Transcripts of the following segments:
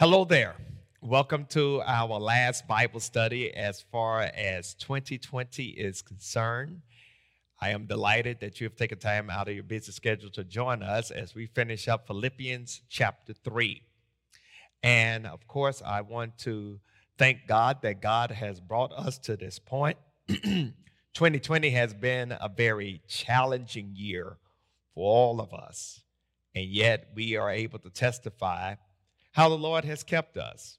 Hello there. Welcome to our last Bible study as far as 2020 is concerned. I am delighted that you have taken time out of your busy schedule to join us as we finish up Philippians chapter 3. And of course, I want to thank God that God has brought us to this point. 2020 has been a very challenging year for all of us, and yet we are able to testify how the Lord has kept us.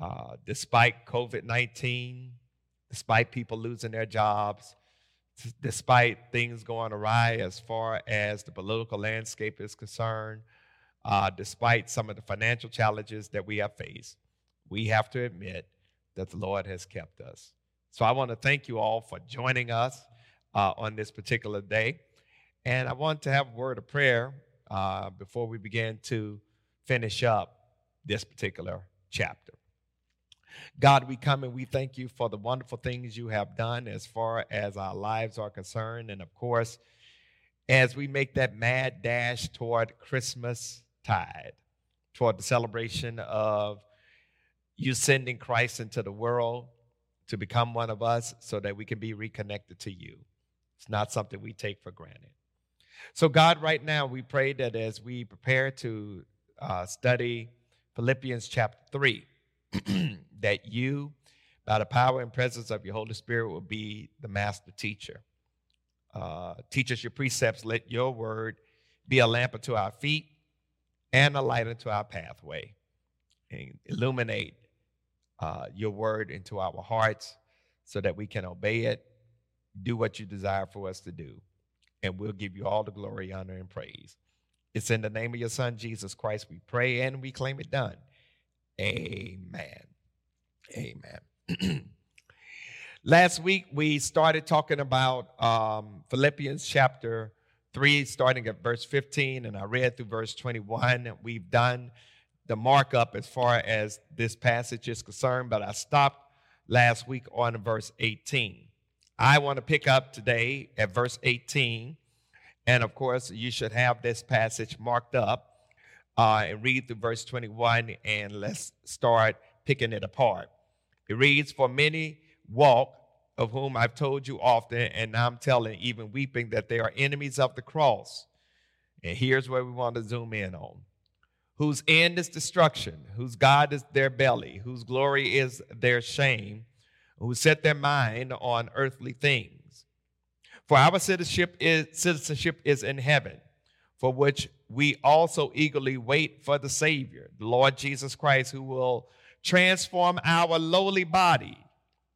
Uh, despite COVID 19, despite people losing their jobs, t- despite things going awry as far as the political landscape is concerned, uh, despite some of the financial challenges that we have faced, we have to admit that the Lord has kept us. So I want to thank you all for joining us uh, on this particular day. And I want to have a word of prayer uh, before we begin to finish up this particular chapter. God, we come and we thank you for the wonderful things you have done as far as our lives are concerned. And of course, as we make that mad dash toward Christmas tide, toward the celebration of you sending Christ into the world to become one of us so that we can be reconnected to you. It's not something we take for granted. So, God, right now, we pray that as we prepare to uh, study Philippians chapter 3, that you, by the power and presence of your Holy Spirit, will be the master teacher. Uh, teach us your precepts. Let your word be a lamp unto our feet and a light unto our pathway. And illuminate uh, your word into our hearts so that we can obey it, do what you desire for us to do. And we'll give you all the glory, honor, and praise. It's in the name of your Son, Jesus Christ, we pray and we claim it done. Amen. Amen. Last week, we started talking about um, Philippians chapter 3, starting at verse 15, and I read through verse 21. We've done the markup as far as this passage is concerned, but I stopped last week on verse 18. I want to pick up today at verse 18 and of course, you should have this passage marked up uh, and read through verse 21, and let's start picking it apart. It reads, For many walk, of whom I've told you often, and I'm telling, even weeping, that they are enemies of the cross. And here's where we want to zoom in on whose end is destruction, whose God is their belly, whose glory is their shame, who set their mind on earthly things. For our citizenship is, citizenship is in heaven, for which we also eagerly wait for the Savior, the Lord Jesus Christ, who will transform our lowly body,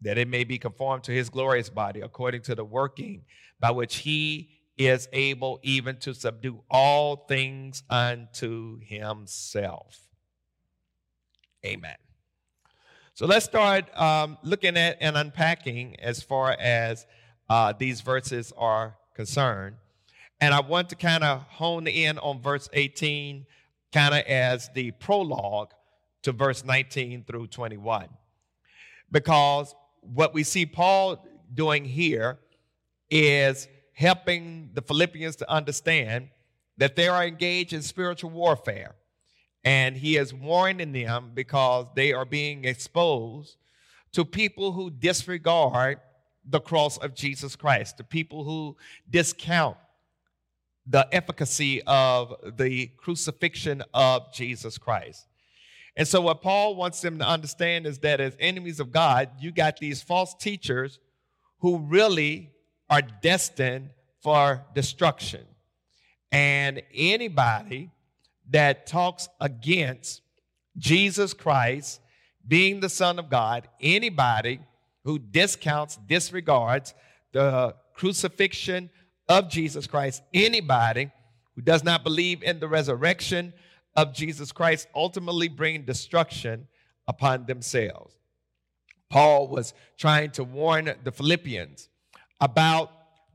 that it may be conformed to his glorious body, according to the working by which he is able even to subdue all things unto himself. Amen. So let's start um, looking at and unpacking as far as uh, these verses are concerned. And I want to kind of hone in on verse 18, kind of as the prologue to verse 19 through 21. Because what we see Paul doing here is helping the Philippians to understand that they are engaged in spiritual warfare. And he is warning them because they are being exposed to people who disregard the cross of Jesus Christ, to people who discount the efficacy of the crucifixion of Jesus Christ. And so, what Paul wants them to understand is that as enemies of God, you got these false teachers who really are destined for destruction. And anybody that talks against Jesus Christ being the Son of God, anybody who discounts, disregards the crucifixion of Jesus Christ, anybody who does not believe in the resurrection of Jesus Christ ultimately bring destruction upon themselves. Paul was trying to warn the Philippians about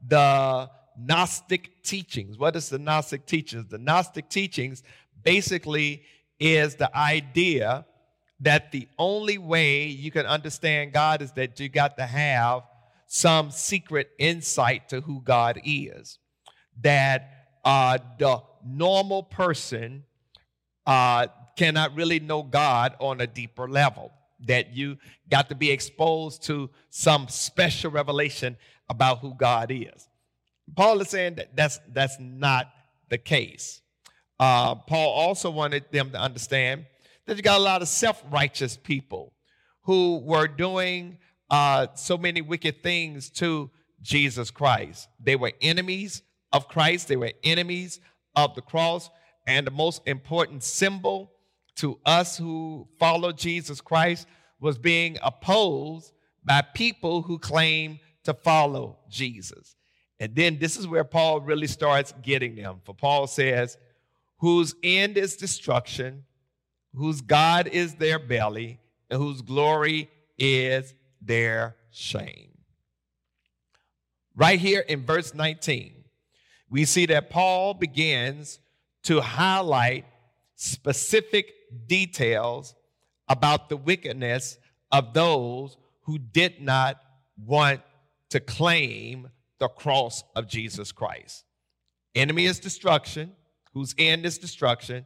the Gnostic teachings. What is the Gnostic teachings? The Gnostic teachings basically is the idea that the only way you can understand God is that you got to have some secret insight to who God is. That uh, the normal person uh, cannot really know God on a deeper level. That you got to be exposed to some special revelation about who God is. Paul is saying that that's, that's not the case. Uh, Paul also wanted them to understand that you got a lot of self righteous people who were doing uh, so many wicked things to Jesus Christ. They were enemies of Christ, they were enemies of the cross. And the most important symbol to us who follow Jesus Christ was being opposed by people who claim to follow Jesus. And then this is where Paul really starts getting them. For Paul says, whose end is destruction, whose God is their belly, and whose glory is their shame. Right here in verse 19, we see that Paul begins to highlight specific details about the wickedness of those who did not want to claim the cross of Jesus Christ. Enemy is destruction, whose end is destruction.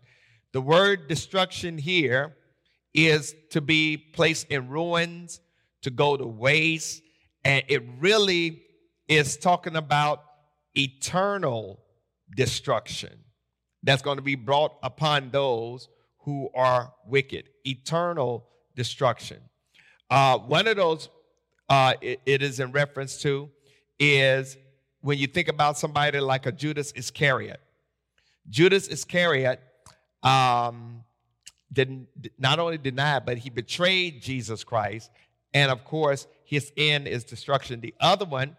The word destruction here is to be placed in ruins, to go to waste, and it really is talking about eternal destruction that's going to be brought upon those who are wicked, eternal destruction. Uh, one of those uh, it, it is in reference to is when you think about somebody like a Judas Iscariot. Judas Iscariot um, did not only denied, but he betrayed Jesus Christ. And of course, his end is destruction. The other one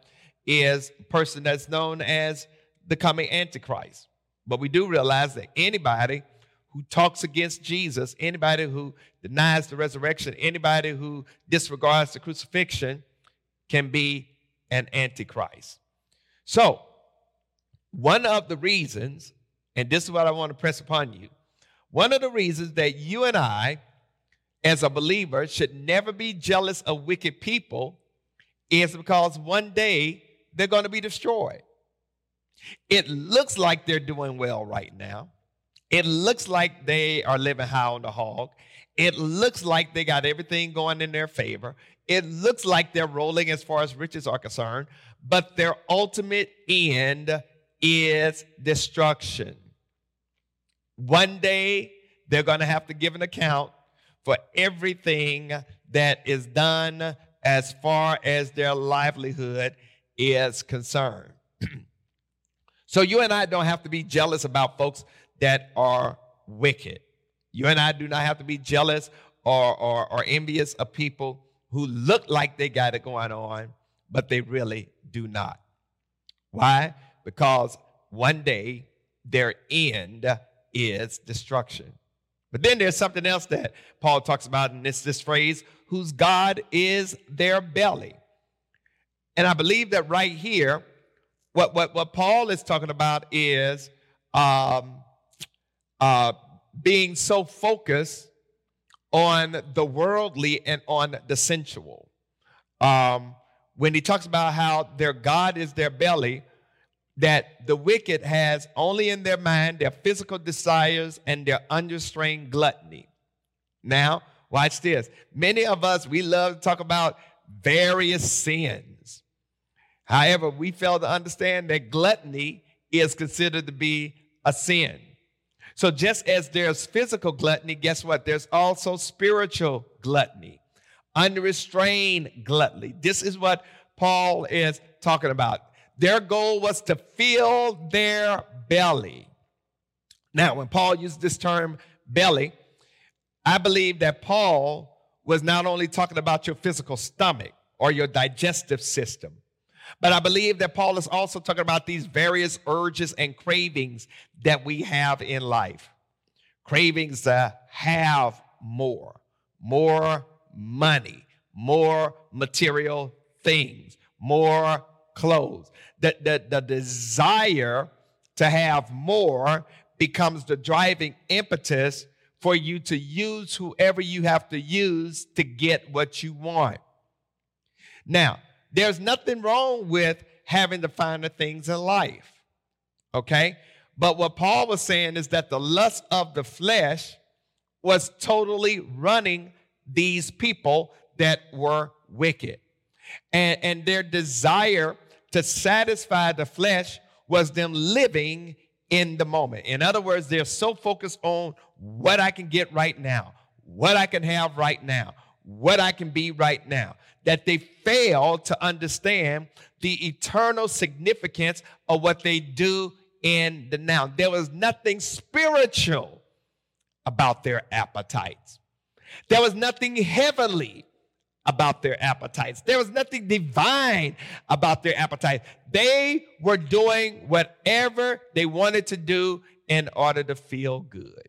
is a person that's known as the coming Antichrist. But we do realize that anybody who talks against Jesus, anybody who denies the resurrection, anybody who disregards the crucifixion can be an Antichrist. So, one of the reasons, and this is what I want to press upon you one of the reasons that you and I, as a believer, should never be jealous of wicked people is because one day they're going to be destroyed. It looks like they're doing well right now. It looks like they are living high on the hog. It looks like they got everything going in their favor. It looks like they're rolling as far as riches are concerned, but their ultimate end is destruction. One day, they're going to have to give an account for everything that is done as far as their livelihood is concerned. so, you and I don't have to be jealous about folks that are wicked. You and I do not have to be jealous or, or, or envious of people who look like they got it going on, but they really do not. Why? Because one day their end is destruction. But then there's something else that Paul talks about in this, this phrase, whose God is their belly. And I believe that right here, what, what, what Paul is talking about is um, uh, being so focused on the worldly and on the sensual. Um, when he talks about how their God is their belly, that the wicked has only in their mind their physical desires and their unrestrained gluttony. Now, watch this. Many of us, we love to talk about various sins. However, we fail to understand that gluttony is considered to be a sin. So, just as there's physical gluttony, guess what? There's also spiritual gluttony, unrestrained gluttony. This is what Paul is talking about. Their goal was to fill their belly. Now, when Paul used this term belly, I believe that Paul was not only talking about your physical stomach or your digestive system, but I believe that Paul is also talking about these various urges and cravings that we have in life. Cravings to have more, more money, more material things, more clothes the, the, the desire to have more becomes the driving impetus for you to use whoever you have to use to get what you want. Now, there's nothing wrong with having the finer things in life, okay? But what Paul was saying is that the lust of the flesh was totally running these people that were wicked. And, and their desire to satisfy the flesh was them living in the moment. In other words, they're so focused on what I can get right now, what I can have right now, what I can be right now, that they fail to understand the eternal significance of what they do in the now. There was nothing spiritual about their appetites. There was nothing heavenly about their appetites. There was nothing divine about their appetite. They were doing whatever they wanted to do in order to feel good.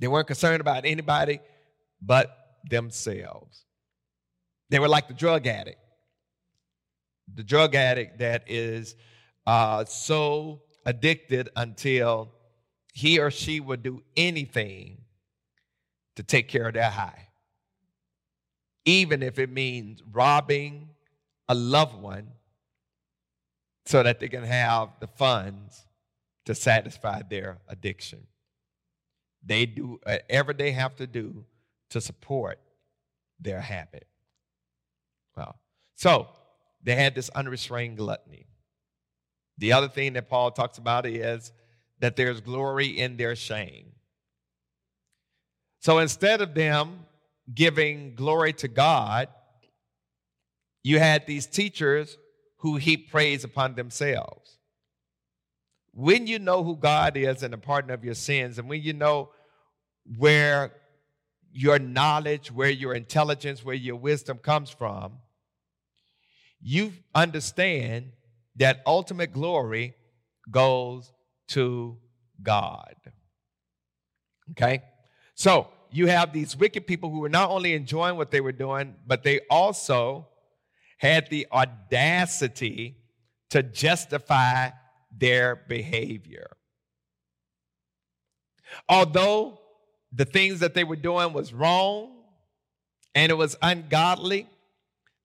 They weren't concerned about anybody but themselves. They were like the drug addict. The drug addict that is uh, so addicted until he or she would do anything to take care of their high even if it means robbing a loved one so that they can have the funds to satisfy their addiction. They do whatever they have to do to support their habit. Well, so they had this unrestrained gluttony. The other thing that Paul talks about is that there's glory in their shame. So instead of them giving glory to God, you had these teachers who heap praise upon themselves. When you know who God is and the pardon of your sins, and when you know where your knowledge, where your intelligence, where your wisdom comes from, you understand that ultimate glory goes to God. Okay? So, you have these wicked people who were not only enjoying what they were doing, but they also had the audacity to justify their behavior. Although the things that they were doing was wrong and it was ungodly,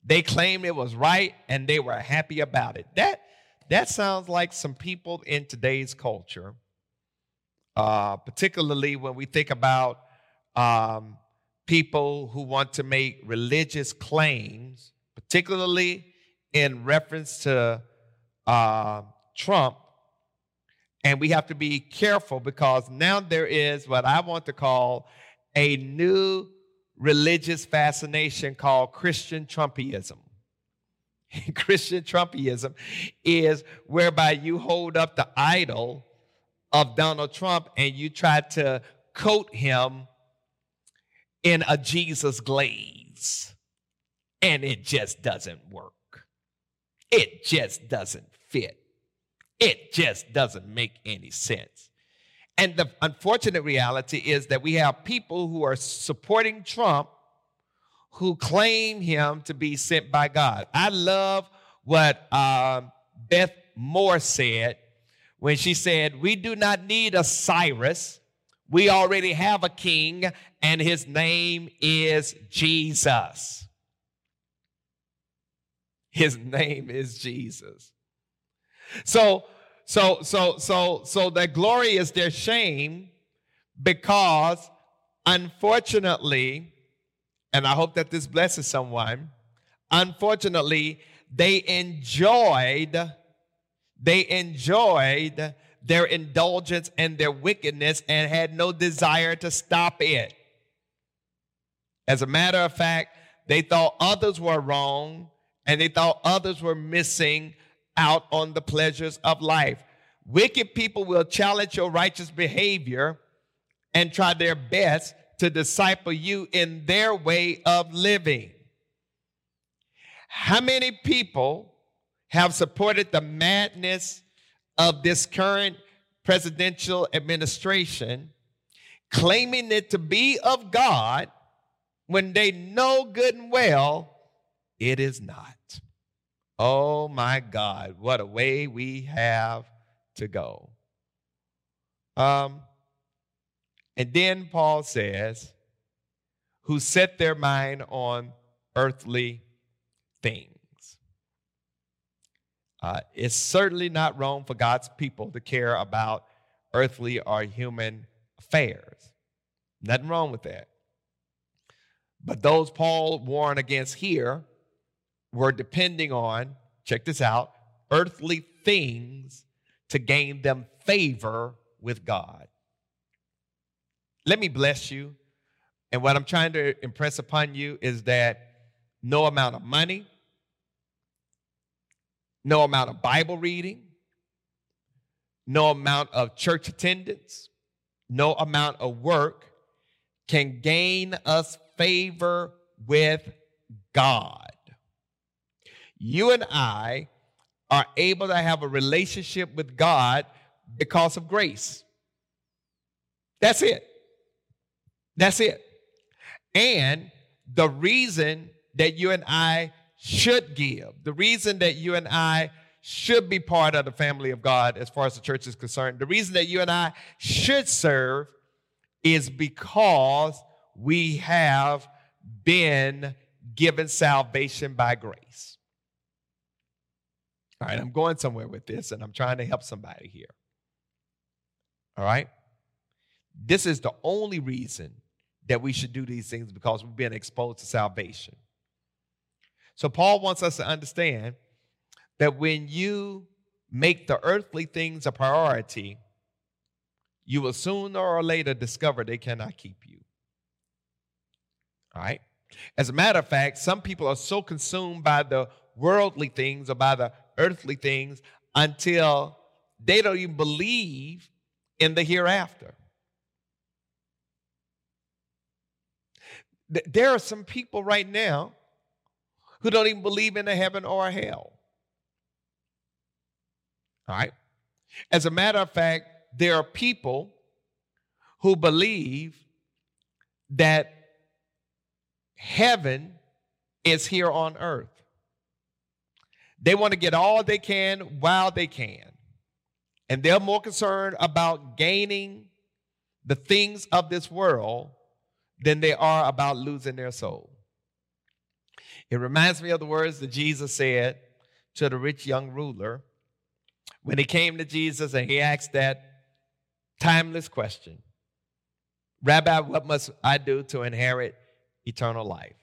they claimed it was right and they were happy about it. That that sounds like some people in today's culture, uh, particularly when we think about um, people who want to make religious claims, particularly in reference to uh, Trump. And we have to be careful because now there is what I want to call a new religious fascination called Christian Trumpism. Christian Trumpism is whereby you hold up the idol of Donald Trump and you try to coat him in a Jesus glaze. And it just doesn't work. It just doesn't fit. It just doesn't make any sense. And the unfortunate reality is that we have people who are supporting Trump who claim him to be sent by God. I love what um, Beth Moore said when she said, We do not need a Cyrus we already have a king, and his name is Jesus. His name is Jesus. So, so, so, so, so their glory is their shame because unfortunately, and I hope that this blesses someone, unfortunately, they enjoyed, they enjoyed their indulgence and their wickedness and had no desire to stop it. As a matter of fact, they thought others were wrong and they thought others were missing out on the pleasures of life. Wicked people will challenge your righteous behavior and try their best to disciple you in their way of living. How many people have supported the madness of this current presidential administration, claiming it to be of God when they know good and well it is not. Oh my God, what a way we have to go. Um, and then Paul says, who set their mind on earthly things. Uh, it's certainly not wrong for God's people to care about earthly or human affairs. Nothing wrong with that. But those Paul warned against here were depending on, check this out, earthly things to gain them favor with God. Let me bless you. And what I'm trying to impress upon you is that no amount of money, no amount of Bible reading, no amount of church attendance, no amount of work can gain us favor with God. You and I are able to have a relationship with God because of grace. That's it. That's it. And the reason that you and I should give, the reason that you and I should be part of the family of God as far as the church is concerned, the reason that you and I should serve is because we have been given salvation by grace. All right, I'm going somewhere with this and I'm trying to help somebody here. All right? This is the only reason that we should do these things because we've been exposed to salvation. So, Paul wants us to understand that when you make the earthly things a priority, you will sooner or later discover they cannot keep you. All right? As a matter of fact, some people are so consumed by the worldly things or by the earthly things until they don't even believe in the hereafter. There are some people right now who don't even believe in a heaven or a hell. All right? As a matter of fact, there are people who believe that heaven is here on earth. They want to get all they can while they can. And they're more concerned about gaining the things of this world than they are about losing their soul. It reminds me of the words that Jesus said to the rich young ruler when he came to Jesus and he asked that timeless question Rabbi, what must I do to inherit eternal life?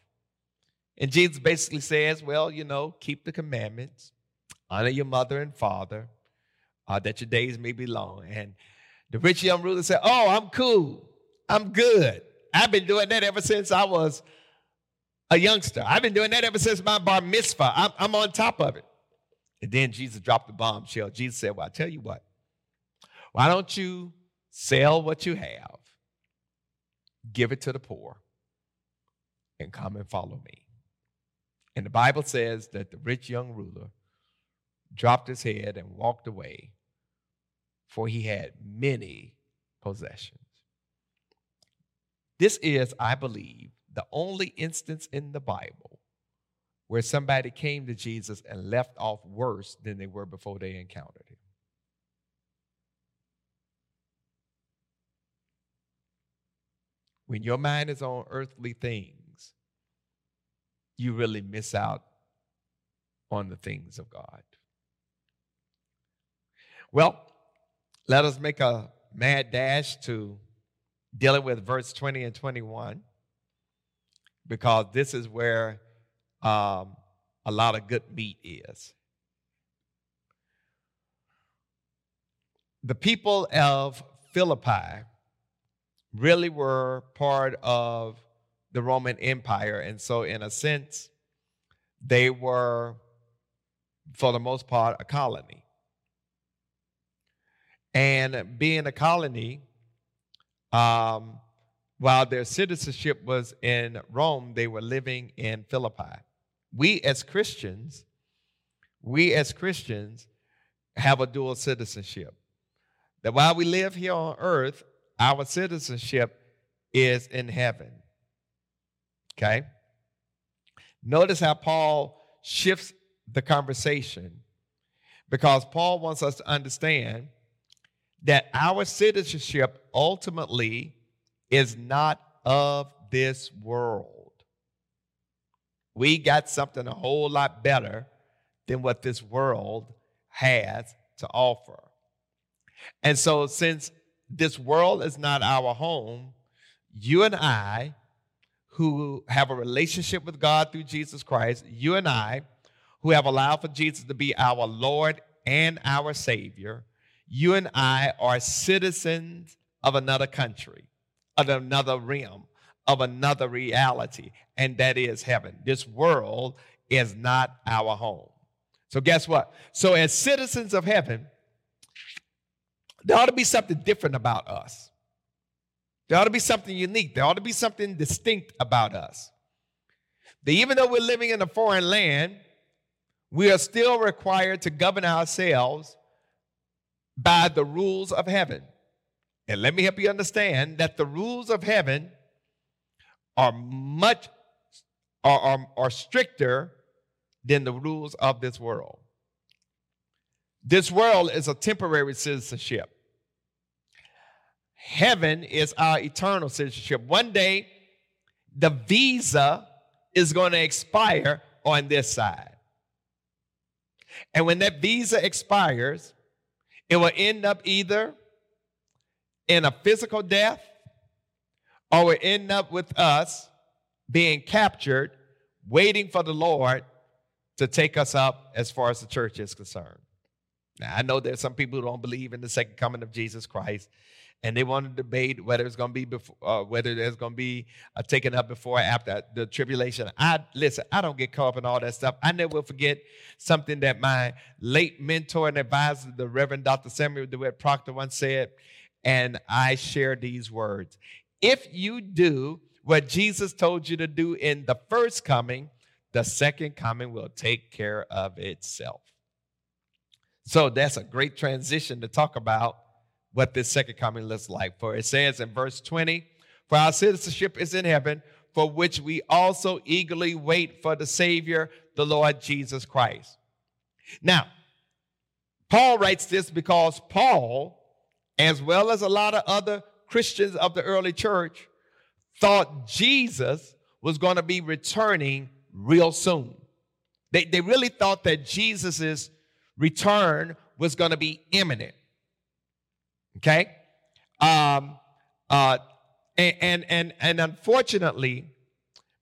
And Jesus basically says, Well, you know, keep the commandments, honor your mother and father, uh, that your days may be long. And the rich young ruler said, Oh, I'm cool. I'm good. I've been doing that ever since I was a youngster. I've been doing that ever since my bar mitzvah. I'm, I'm on top of it. And then Jesus dropped the bombshell. Jesus said, Well, I tell you what, why don't you sell what you have, give it to the poor, and come and follow me? And the Bible says that the rich young ruler dropped his head and walked away, for he had many possessions. This is, I believe, the only instance in the Bible where somebody came to Jesus and left off worse than they were before they encountered him. When your mind is on earthly things, you really miss out on the things of God. Well, let us make a mad dash to dealing with verse 20 and 21 because this is where um, a lot of good meat is. The people of Philippi really were part of the Roman Empire, and so, in a sense, they were, for the most part, a colony. And being a colony, um, while their citizenship was in Rome, they were living in Philippi. We as Christians, we as Christians have a dual citizenship. That while we live here on earth, our citizenship is in heaven. Okay? Notice how Paul shifts the conversation because Paul wants us to understand that our citizenship ultimately is not of this world. We got something a whole lot better than what this world has to offer. And so, since this world is not our home, you and I, who have a relationship with God through Jesus Christ, you and I, who have allowed for Jesus to be our Lord and our Savior, you and I are citizens of another country, of another realm, of another reality, and that is heaven. This world is not our home. So, guess what? So, as citizens of heaven, there ought to be something different about us. There ought to be something unique. There ought to be something distinct about us. That even though we're living in a foreign land, we are still required to govern ourselves by the rules of heaven. And let me help you understand that the rules of heaven are much are, are, are stricter than the rules of this world. This world is a temporary citizenship. Heaven is our eternal citizenship. One day, the visa is going to expire on this side. And when that visa expires, it will end up either in a physical death or will end up with us being raptured, waiting for the Lord to take us up as far as the church is concerned. Now, I know there's some people who don't believe in the second coming of Jesus Christ, and they want to debate whether it's going to be before, uh, whether there's going to be a taken up before or after the tribulation. I listen. I don't get caught up in all that stuff. I never will forget something that my late mentor and advisor, the Reverend Dr. Samuel DeWitt Proctor, once said, and I share these words: If you do what Jesus told you to do in the first coming, the second coming will take care of itself. So that's a great transition to talk about what this second coming looks like. For it says in verse 20, For our citizenship is in heaven, for which we also eagerly wait for the Savior, the Lord Jesus Christ. Now, Paul writes this because Paul, as well as a lot of other Christians of the early church, thought Jesus was going to be returning real soon. They, they really thought that Jesus' return was going to be imminent. Okay? Um, uh, and, and, and unfortunately,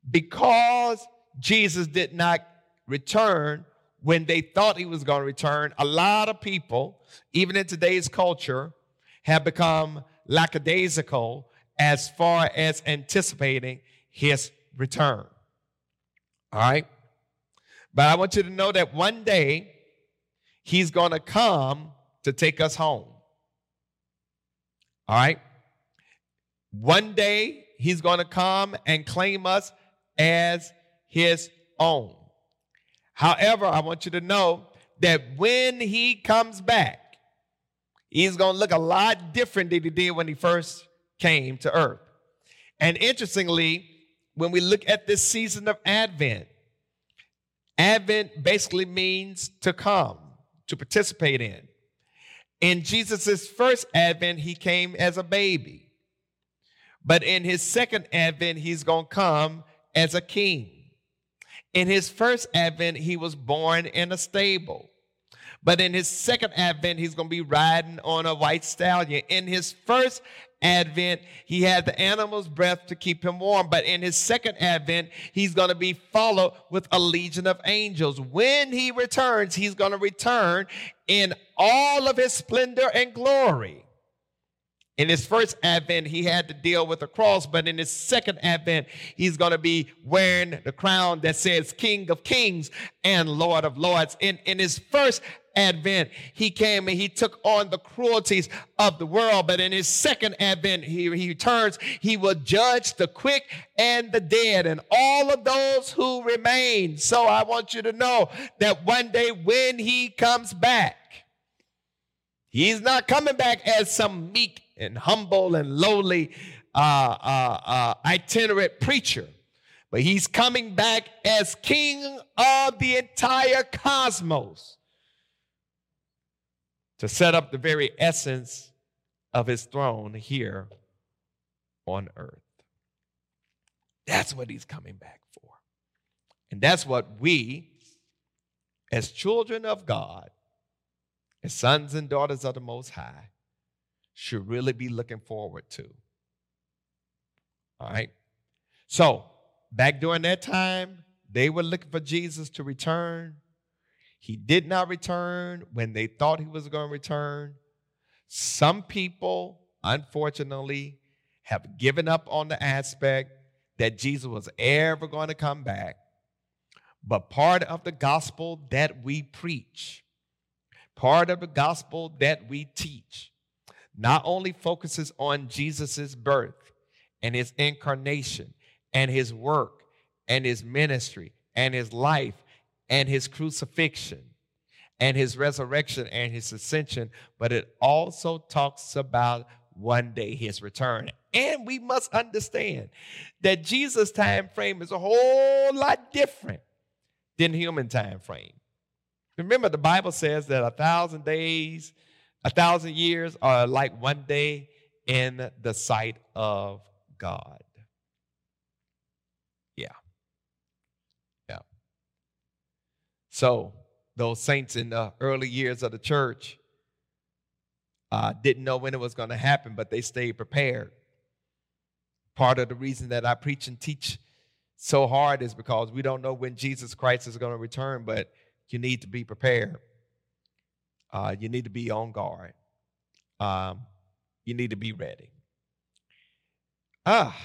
because Jesus did not return when they thought he was going to return, a lot of people, even in today's culture, have become lackadaisical as far as anticipating his return. All right? But I want you to know that one day he's going to come to take us home. All right? One day he's going to come and claim us as his own. However, I want you to know that when he comes back, he's going to look a lot different than he did when he first came to earth. And interestingly, when we look at this season of Advent, Advent basically means to come, to participate in. In Jesus' first advent, he came as a baby. But in his second advent, he's going to come as a king. In his first advent, he was born in a stable. But in his second advent, he's going to be riding on a white stallion. In his first advent, he had the animal's breath to keep him warm. But in his second advent, he's going to be followed with a legion of angels. When he returns, he's going to return in all of his splendor and glory. In his first advent, he had to deal with the cross, but in his second advent, he's going to be wearing the crown that says King of Kings and Lord of Lords. In, in his first advent, he came and he took on the cruelties of the world. But in his second advent, he, he returns, he will judge the quick and the dead and all of those who remain. So I want you to know that one day when he comes back, he's not coming back as some meek and humble and lowly uh, uh, uh, itinerant preacher. But he's coming back as king of the entire cosmos to set up the very essence of his throne here on earth. That's what he's coming back for. And that's what we, as children of God, sons and daughters of the Most High, should really be looking forward to. All right. So, back during that time, they were looking for Jesus to return. He did not return when they thought he was going to return. Some people, unfortunately, have given up on the aspect that Jesus was ever going to come back. But part of the gospel that we preach, part of the gospel that we teach, not only focuses on Jesus' birth and his incarnation and his work and his ministry and his life and his crucifixion and his resurrection and his ascension, but it also talks about one day his return. And we must understand that Jesus' time frame is a whole lot different than human time frame. Remember, the Bible says that a thousand days, a thousand years are like one day in the sight of God. Yeah. Yeah. So, those saints in the early years of the church uh, didn't know when it was going to happen, but they stayed prepared. Part of the reason that I preach and teach so hard is because we don't know when Jesus Christ is going to return, but you need to be prepared. Uh, you need to be on guard. Um, you need to be ready. Ah,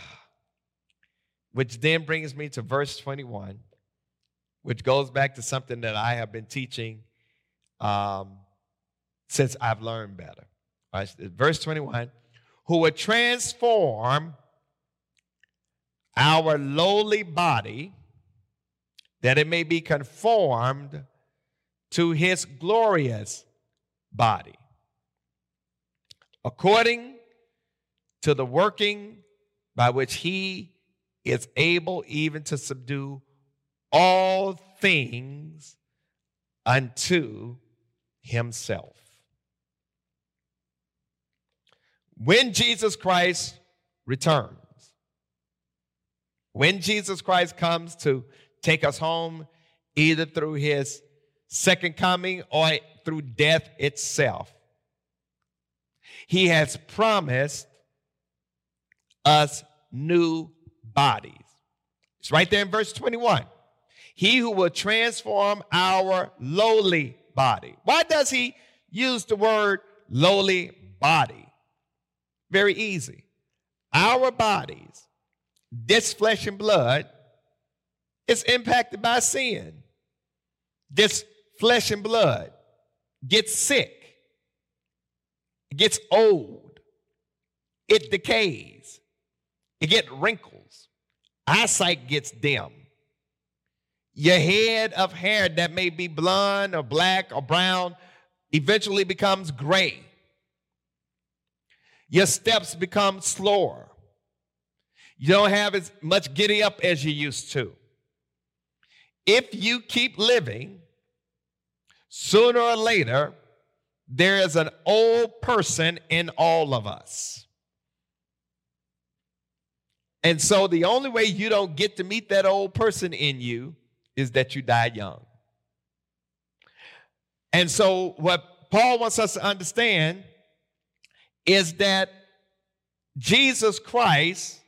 which then brings me to verse 21, which goes back to something that I have been teaching um, since I've learned better. Right, verse 21 who would transform our lowly body that it may be conformed to his glorious body, according to the working by which he is able even to subdue all things unto himself. When Jesus Christ returns, when Jesus Christ comes to take us home, either through his second coming or through death itself, he has promised us new bodies. It's right there in verse 21. He who will transform our lowly body. Why does he use the word lowly body? Very easy. Our bodies this flesh and blood is impacted by sin. This flesh and blood gets sick, gets old, it decays, it gets wrinkles, eyesight gets dim. Your head of hair that may be blonde or black or brown eventually becomes gray. Your steps become slower. You don't have as much giddy up as you used to. If you keep living, sooner or later, there is an old person in all of us. And so the only way you don't get to meet that old person in you is that you die young. And so what Paul wants us to understand is that Jesus Christ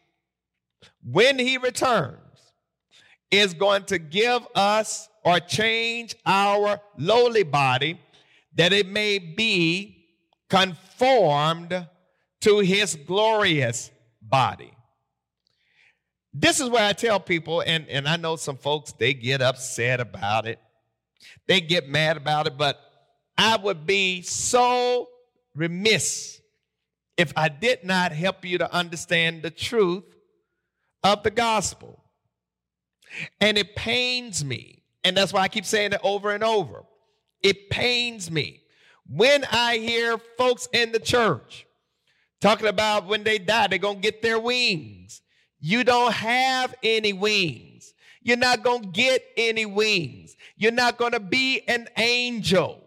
when he returns, is going to give us or change our lowly body that it may be conformed to his glorious body. This is where I tell people, and, and I know some folks, they get upset about it. They get mad about it, but I would be so remiss if I did not help you to understand the truth of the gospel. And it pains me, and that's why I keep saying it over and over. It pains me when I hear folks in the church talking about when they die, they're going to get their wings. You don't have any wings. You're not going to get any wings. You're not going to be an angel.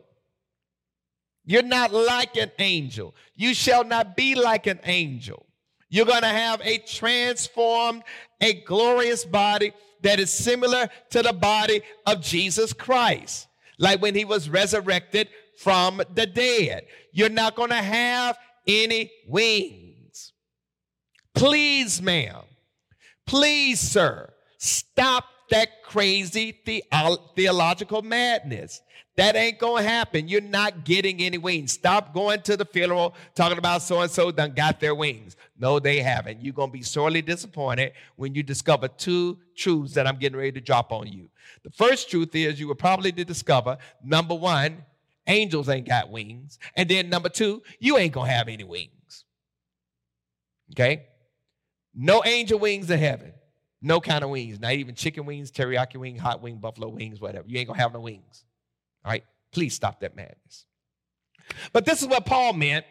You're not like an angel. You shall not be like an angel. You're going to have a transformed, a glorious body that is similar to the body of Jesus Christ, like when he was resurrected from the dead. You're not going to have any wings. Please, ma'am, Please, sir, stop that crazy the- theological madness. That ain't gonna happen. You're not getting any wings. Stop going to the funeral talking about so and so done got their wings. No, they haven't. You're gonna be sorely disappointed when you discover two truths that I'm getting ready to drop on you. The first truth is you will probably discover number one, angels ain't got wings. And then number two, you ain't gonna have any wings. Okay? No angel wings in heaven. No kind of wings. Not even chicken wings, teriyaki wing, hot wing, buffalo wings, whatever. You ain't gonna have no wings. All right? Please stop that madness. But this is what Paul meant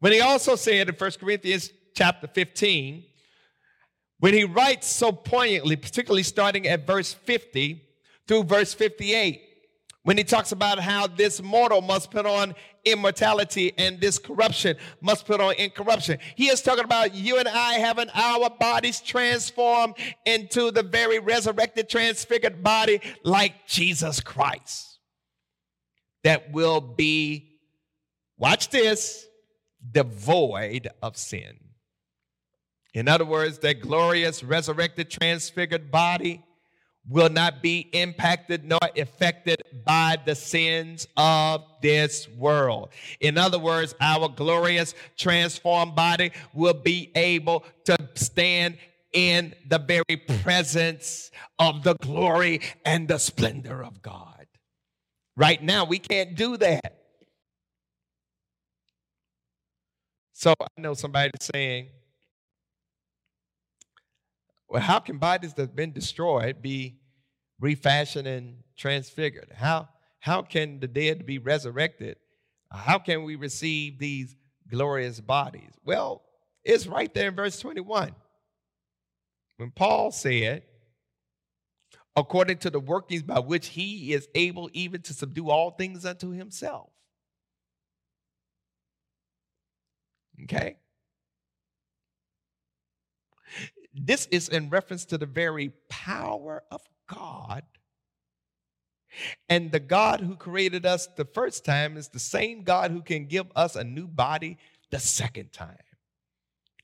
when he also said in 1 Corinthians chapter 15, when he writes so poignantly, particularly starting at verse 50 through verse 58, when he talks about how this mortal must put on immortality and this corruption must put on incorruption. He is talking about you and I having our bodies transformed into the very resurrected, transfigured body like Jesus Christ that will be, watch this, devoid of sin. In other words, that glorious, resurrected, transfigured body will not be impacted nor affected by the sins of this world. In other words, our glorious, transformed body will be able to stand in the very presence of the glory and the splendor of God. Right now, we can't do that. So I know somebody saying, well, how can bodies that have been destroyed be refashioned and transfigured? How, how can the dead be resurrected? How can we receive these glorious bodies? Well, it's right there in verse 21. When Paul said, according to the workings by which he is able even to subdue all things unto himself. Okay? This is in reference to the very power of God. And the God who created us the first time is the same God who can give us a new body the second time.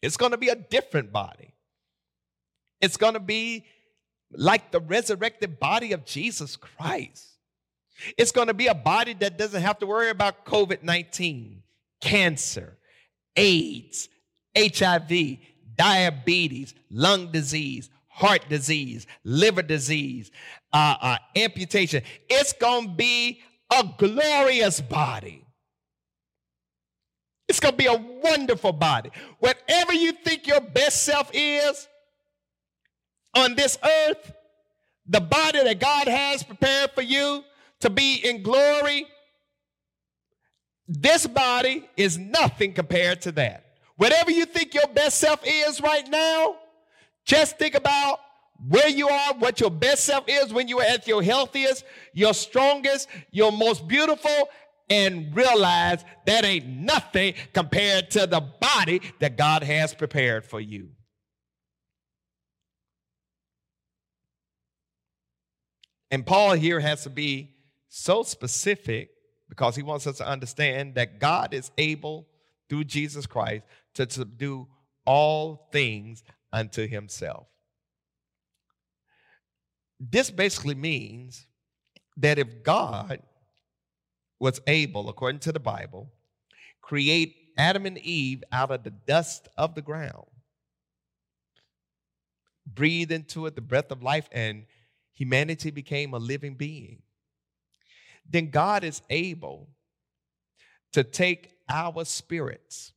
It's going to be a different body. It's going to be like the resurrected body of Jesus Christ. It's going to be a body that doesn't have to worry about COVID 19, cancer, AIDS, HIV, diabetes, lung disease, heart disease, liver disease, uh, uh, amputation. It's going to be a glorious body. It's going to be a wonderful body. Whatever you think your best self is, on this earth, the body that God has prepared for you to be in glory, this body is nothing compared to that. Whatever you think your best self is right now, just think about where you are, what your best self is when you are at your healthiest, your strongest, your most beautiful, and realize that ain't nothing compared to the body that God has prepared for you. And Paul here has to be so specific because he wants us to understand that God is able through Jesus Christ to subdue all things unto himself. This basically means that if God was able, according to the Bible, create Adam and Eve out of the dust of the ground, breathe into it the breath of life, and humanity became a living being, then God is able to take our spirits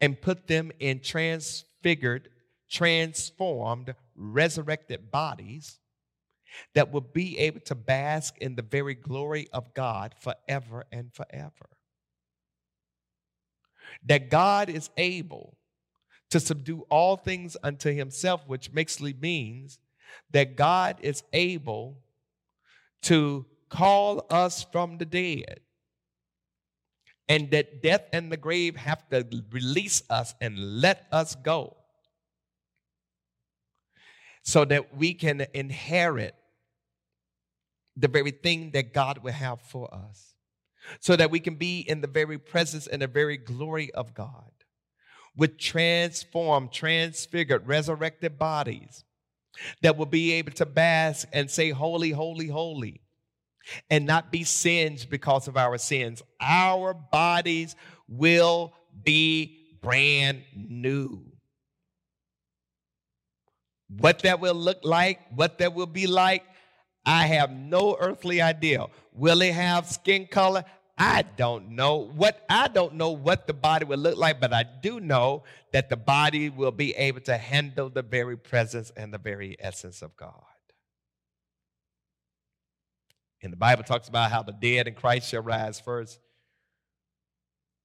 and put them in transfigured, transformed, resurrected bodies that will be able to bask in the very glory of God forever and forever. That God is able to subdue all things unto himself, which basically means that God is able to call us from the dead. And that death and the grave have to release us and let us go. So that we can inherit the very thing that God will have for us, so that we can be in the very presence and the very glory of God. with transformed, transfigured, resurrected bodies that will be able to bask and say, Holy, holy, holy, and not be singed because of our sins. Our bodies will be brand new. What that will look like, what that will be like, I have no earthly idea. Will it have skin color? I don't know what I don't know what the body will look like, but I do know that the body will be able to handle the very presence and the very essence of God. And the Bible talks about how the dead in Christ shall rise first,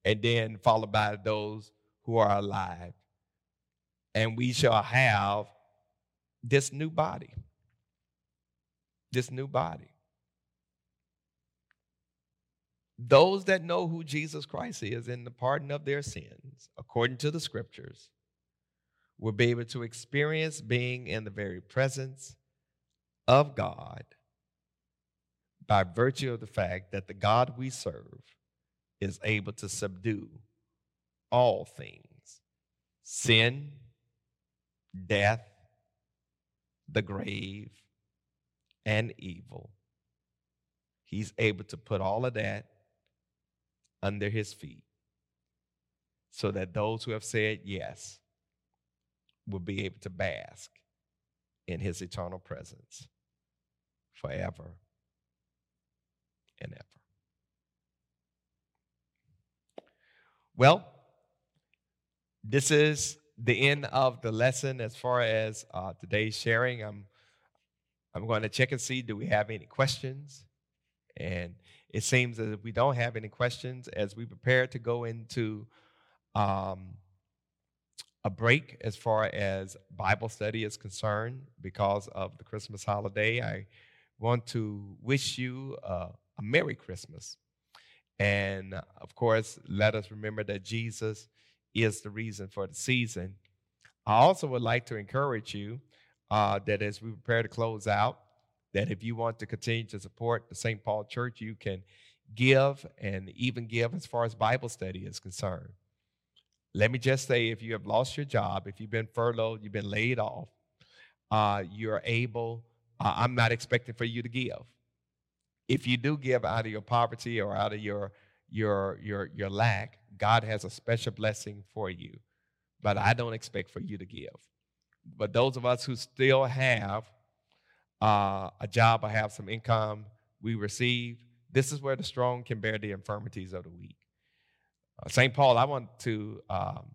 and then followed by those who are alive. And we shall have this new body. This new body. Those that know who Jesus Christ is in the pardon of their sins, according to the scriptures, will be able to experience being in the very presence of God by virtue of the fact that the God we serve is able to subdue all things sin, death, the grave, and evil. He's able to put all of that under his feet so that those who have said yes will be able to bask in his eternal presence forever and ever. Well, this is the end of the lesson as far as uh, today's sharing. I'm I'm going to check and see do we have any questions, and it seems as if we don't have any questions as we prepare to go into um, a break as far as Bible study is concerned because of the Christmas holiday. I want to wish you uh, a Merry Christmas. And of course, let us remember that Jesus is the reason for the season. I also would like to encourage you uh, that as we prepare to close out, that if you want to continue to support the St. Paul Church, you can give and even give as far as Bible study is concerned. Let me just say if you have lost your job, if you've been furloughed, you've been laid off, uh, you're able, uh, I'm not expecting for you to give. If you do give out of your poverty or out of your, your, your, your lack, God has a special blessing for you. But I don't expect for you to give. But those of us who still have uh, a job I have some income we receive. This is where the strong can bear the infirmities of the weak. Uh, St. Paul, I want to um,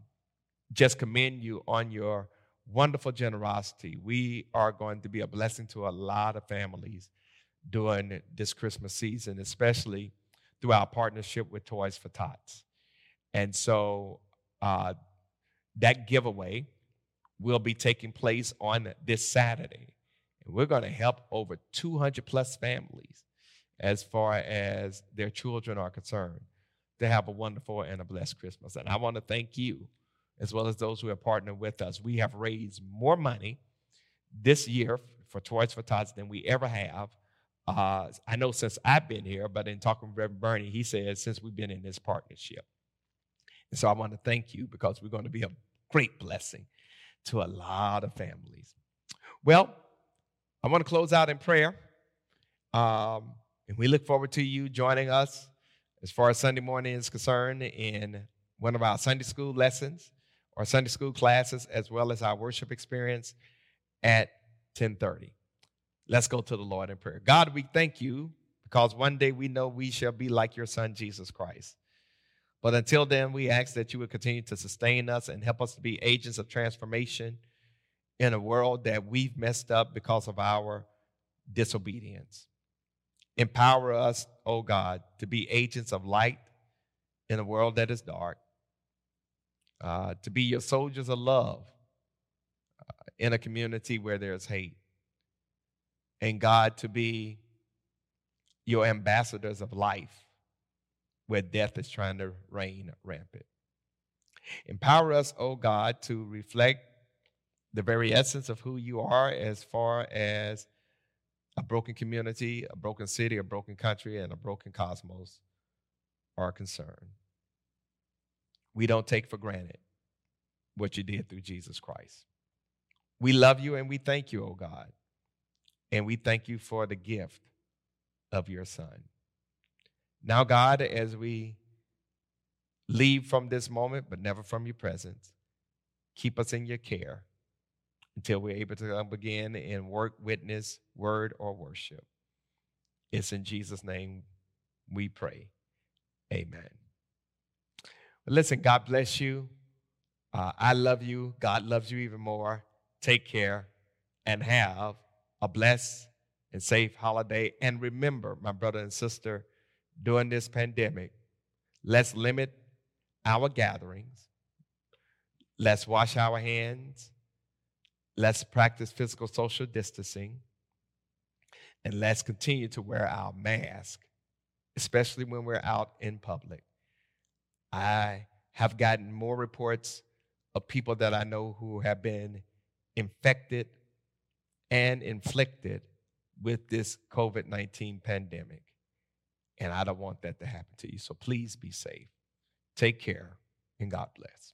just commend you on your wonderful generosity. We are going to be a blessing to a lot of families during this Christmas season, especially through our partnership with Toys for Tots. And so uh, that giveaway will be taking place on this Saturday. And we're going to help over 200 plus families as far as their children are concerned to have a wonderful and a blessed Christmas. And I want to thank you as well as those who have partnered with us. We have raised more money this year for Toys for Tots than we ever have. Uh, I know since I've been here, but in talking with Reverend Bernie, he says since we've been in this partnership. And so I want to thank you because we're going to be a great blessing to a lot of families. Well, I want to close out in prayer. Um, and we look forward to you joining us as far as Sunday morning is concerned in one of our Sunday school lessons or Sunday school classes, as well as our worship experience at 1030. Let's go to the Lord in prayer. God, we thank you because one day we know we shall be like your son, Jesus Christ. But until then, we ask that you would continue to sustain us and help us to be agents of transformation in a world that we've messed up because of our disobedience. Empower us, oh God, to be agents of light in a world that is dark, uh, to be your soldiers of love uh, in a community where there's hate, and God, to be your ambassadors of life where death is trying to reign rampant. Empower us, oh God, to reflect the very essence of who you are as far as a broken community, a broken city, a broken country, and a broken cosmos are concerned. We don't take for granted what you did through Jesus Christ. We love you and we thank you, oh God. And we thank you for the gift of your Son. Now, God, as we leave from this moment, but never from your presence, keep us in your care until we're able to come again and work, witness, word, or worship. It's in Jesus' name we pray. Amen. Listen, God bless you. Uh, I love you. God loves you even more. Take care and have a blessed and safe holiday. And remember, my brother and sister, during this pandemic, let's limit our gatherings. Let's wash our hands. Let's practice physical social distancing. And let's continue to wear our mask, especially when we're out in public. I have gotten more reports of people that I know who have been infected and inflicted with this COVID 19 pandemic. And I don't want that to happen to you. So please be safe. Take care and God bless.